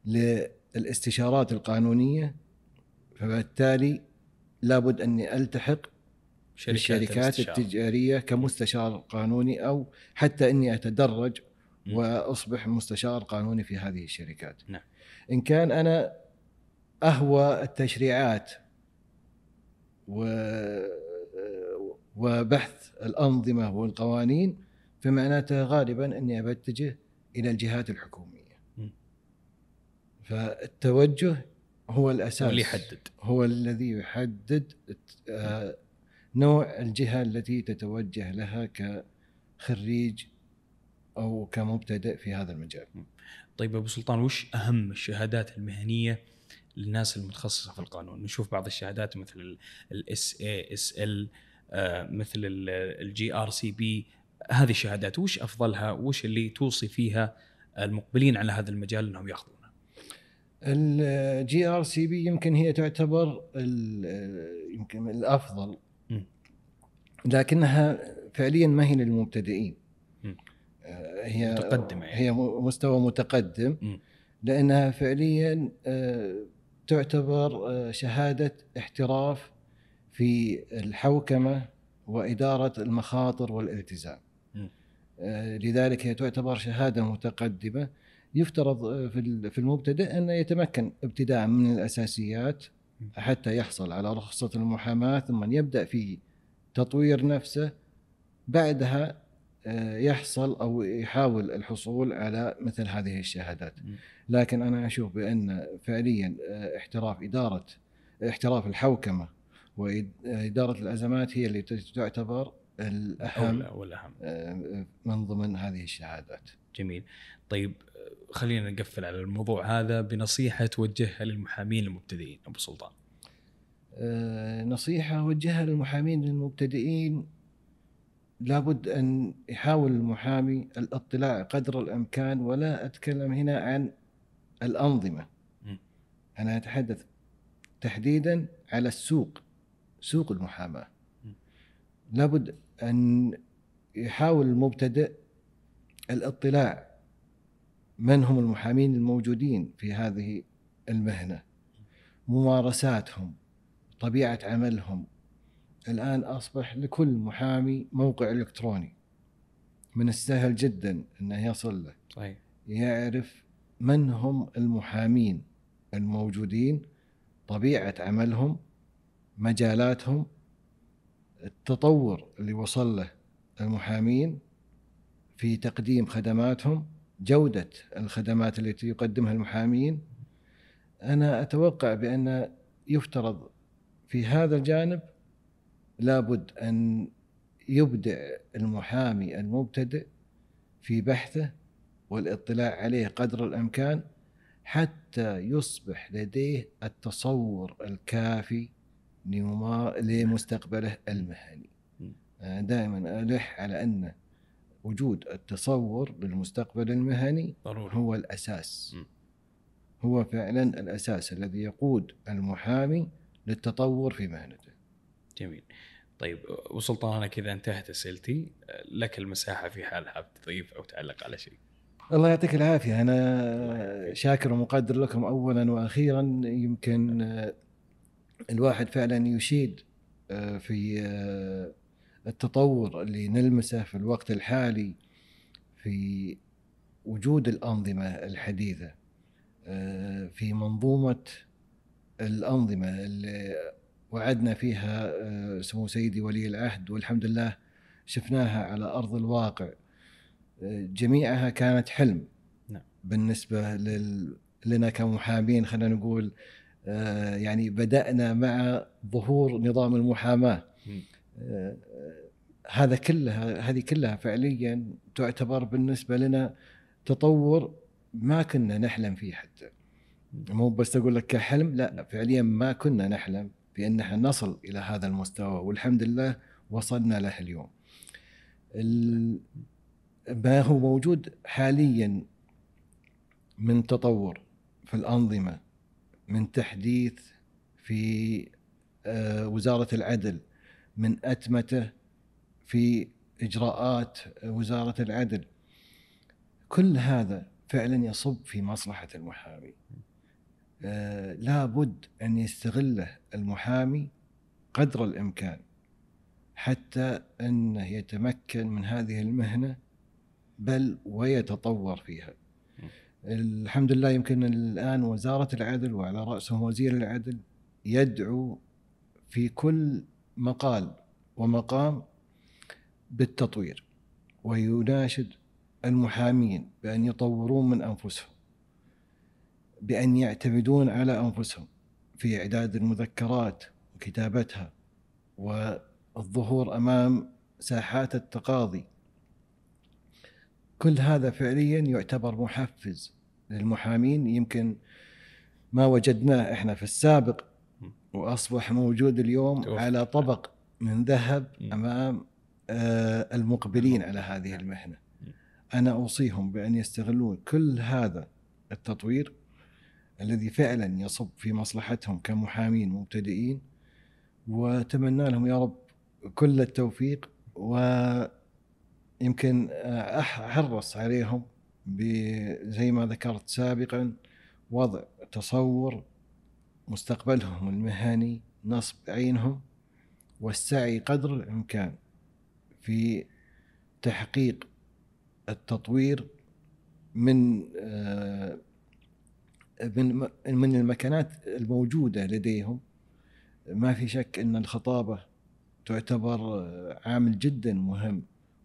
للإستشارات القانونية فبالتالي لابد أني ألتحق شركات بالشركات التجارية كمستشار قانوني أو حتى إني أتدرج وأصبح مستشار قانوني في هذه الشركات. نعم. إن كان أنا أهوى التشريعات و وبحث الأنظمة والقوانين فمعناته غالبا إني بتجه إلى الجهات الحكومية. فالتوجه هو الأساس هو اللي يحدد هو الذي يحدد آه، نوع الجهة التي تتوجه لها كخريج أو كمبتدئ في هذا المجال. طيب أبو سلطان وش أهم الشهادات المهنية للناس المتخصصة في القانون؟ نشوف بعض الشهادات مثل ال SIS ال مثل ال GRCP هذه الشهادات وش أفضلها؟ وش اللي توصي فيها المقبلين على هذا المجال إنهم ياخذونه؟ ال GRCP يمكن هي تعتبر ال- يمكن الأفضل. لكنها فعليا ما هي للمبتدئين. آه، هي متقدمة يعني. هي مستوى متقدم مم. لأنها فعليا آه، تعتبر آه، شهادة احتراف في الحوكمة وإدارة المخاطر والالتزام. لذلك هي تعتبر شهادة متقدمة يفترض في ال- في المبتدئ انه يتمكن ابتداء من الأساسيات مم. حتى يحصل على رخصة المحاماة ثم يبدأ في تطوير نفسه بعدها آه، يحصل أو يحاول الحصول على مثل هذه الشهادات. لكن أنا أشوف بأن فعليا آه، احتراف إدارة احتراف الحوكمة وإدارة الأزمات هي اللي تعتبر الأهم أولى والأهم. آه، من ضمن هذه الشهادات. جميل. طيب خلينا نقفل على الموضوع هذا بنصيحة توجهها للمحامين المبتدئين أبو سلطان. نصيحة أوجهها للمحامين المبتدئين لابد أن يحاول المحامي الاطلاع قدر الإمكان ولا أتكلم هنا عن الأنظمة. أنا أتحدث تحديدا على السوق سوق المحاماة. لابد أن يحاول المبتدئ الاطلاع من هم المحامين الموجودين في هذه المهنة ممارساتهم طبيعة عملهم. الآن أصبح لكل محامي موقع إلكتروني. من السهل جدا أنه يصل له. صحيح. يعرف من هم المحامين الموجودين طبيعة عملهم مجالاتهم التطور اللي وصل له المحامين في تقديم خدماتهم جودة الخدمات التي يقدمها المحامين. أنا أتوقع بأن يفترض في هذا الجانب لابد أن يبدع المحامي المبتدئ في بحثه والاطلاع عليه قدر الإمكان حتى يصبح لديه التصور الكافي لمستقبله المهني. أنا دائما ألح على أن وجود التصور للمستقبل المهني ضروري هو الأساس. هو فعلا الأساس الذي يقود المحامي للتطور في مهنته. جميل. طيب أبو سلطان أنا كذا انتهت أسئلتي. آه، لك المساحة في حال حاب تضيف أو تعلق على شيء. الله يعطيك العافية. أنا شاكر ومقدر لكم أولا وأخيرا. يمكن الواحد فعلا يشيد آه، في آه، التطور اللي نلمسه في الوقت الحالي في وجود الأنظمة الحديثة آه، في منظومة الأنظمة اللي وعدنا فيها آه، سمو سيدي ولي العهد والحمد لله شفناها على أرض الواقع جميعها كانت حلم نعم. بالنسبة لل... لنا كمحامين خلينا نقول آه، يعني بدأنا مع ظهور نظام المحاماة. آه، هذا كلها هذه كلها فعليا تعتبر بالنسبة لنا تطور ما كنا نحلم فيه حتى مو بس أقول لك كحلم لا فعليا ما كنا نحلم أن إحنا نصل إلى هذا المستوى والحمد لله وصلنا له اليوم. ال- ما هو موجود حاليا من تطور في الأنظمة من تحديث في آه، وزارة العدل من أتمتة في إجراءات وزارة العدل. كل هذا فعلا يصب في مصلحة المحامي. لابد أن يستغله المحامي قدر الإمكان حتى أنه يتمكن من هذه المهنة بل ويتطور فيها. الحمد لله يمكن الآن وزارة العدل وعلى رأسهم وزير العدل يدعو في كل مقال ومقام بالتطوير ويناشد المحامين بأن يطورون من أنفسهم. بأن يعتمدون على أنفسهم في إعداد المذكرات وكتابتها والظهور أمام ساحات التقاضي كل هذا فعليا يعتبر محفز للمحامين يمكن ما وجدناه إحنا في السابق وأصبح موجود اليوم توفر. على طبق من ذهب. أمام آه، المقبلين على هذه المهنة. أنا أوصيهم بأن يستغلون كل هذا التطوير الذي فعلا يصب في مصلحتهم كمحامين مبتدئين وأتمنى لهم يا رب كل التوفيق ويمكن أحرص عليهم زي ما ذكرت سابقا وضع تصور مستقبلهم المهني نصب عينهم والسعي قدر الإمكان في تحقيق التطوير من آه، من من المكانات الموجودة لديهم. ما في شك إن الخطابة تعتبر عامل جدا مهم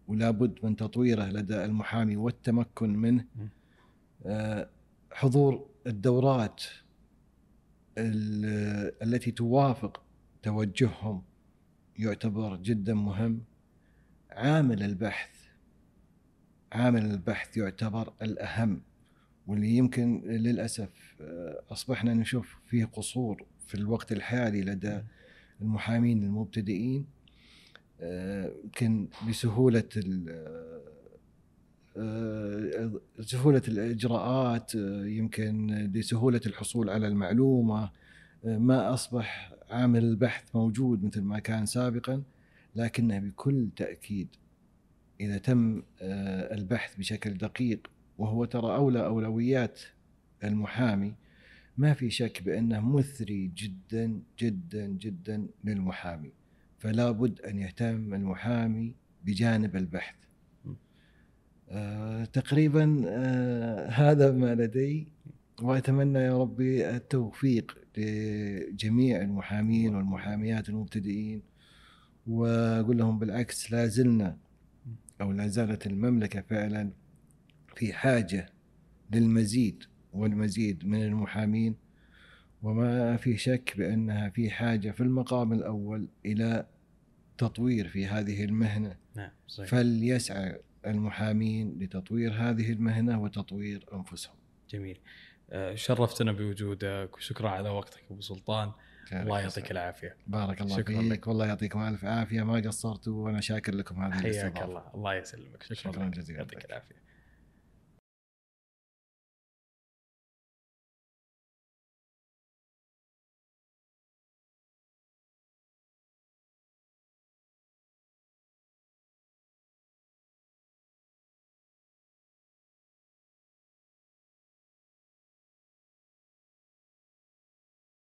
ولا بد من تطويره لدى المحامي والتمكن منه. آه، حضور الدورات التي توافق توجههم يعتبر جدا مهم. عامل البحث عامل البحث يعتبر الأهم. واللي يمكن للأسف آه، أصبحنا نشوف فيه قصور في الوقت الحالي لدى المحامين المبتدئين آه، يمكن بسهولة آه، سهولة الإجراءات يمكن لسهولة الحصول على المعلومة ما أصبح عامل البحث موجود مثل ما كان سابقا لكنه بكل تأكيد إذا تم البحث بشكل دقيق وهو ترى أولى أولويات المحامي ما في شك بأنه مثري جدا جدا جدا للمحامي. فلا بد أن يهتم المحامي بجانب البحث. آه تقريبا آه هذا ما لدي وأتمنى يا ربي التوفيق لجميع المحامين والمحاميات المبتدئين. وأقول لهم بالعكس لا زلنا أو لا زالت المملكة فعلا في حاجة للمزيد والمزيد من المحامين وما في شك بأنها في حاجة في المقام الأول إلى تطوير في هذه المهنة. نعم صحيح. فليسعى المحامين لتطوير هذه المهنة وتطوير أنفسهم. جميل. آه، شرفتنا بوجودك وشكرا على وقتك أبو سلطان. الله يعطيك العافية. بارك الله شكرا فيك. لك. والله يعطيكم ألف عافية. ما قصرتوا وأنا شاكر لكم هذه حياك الله. الله يسلمك. شكرا, شكرا جزيلا يعطيك العافية.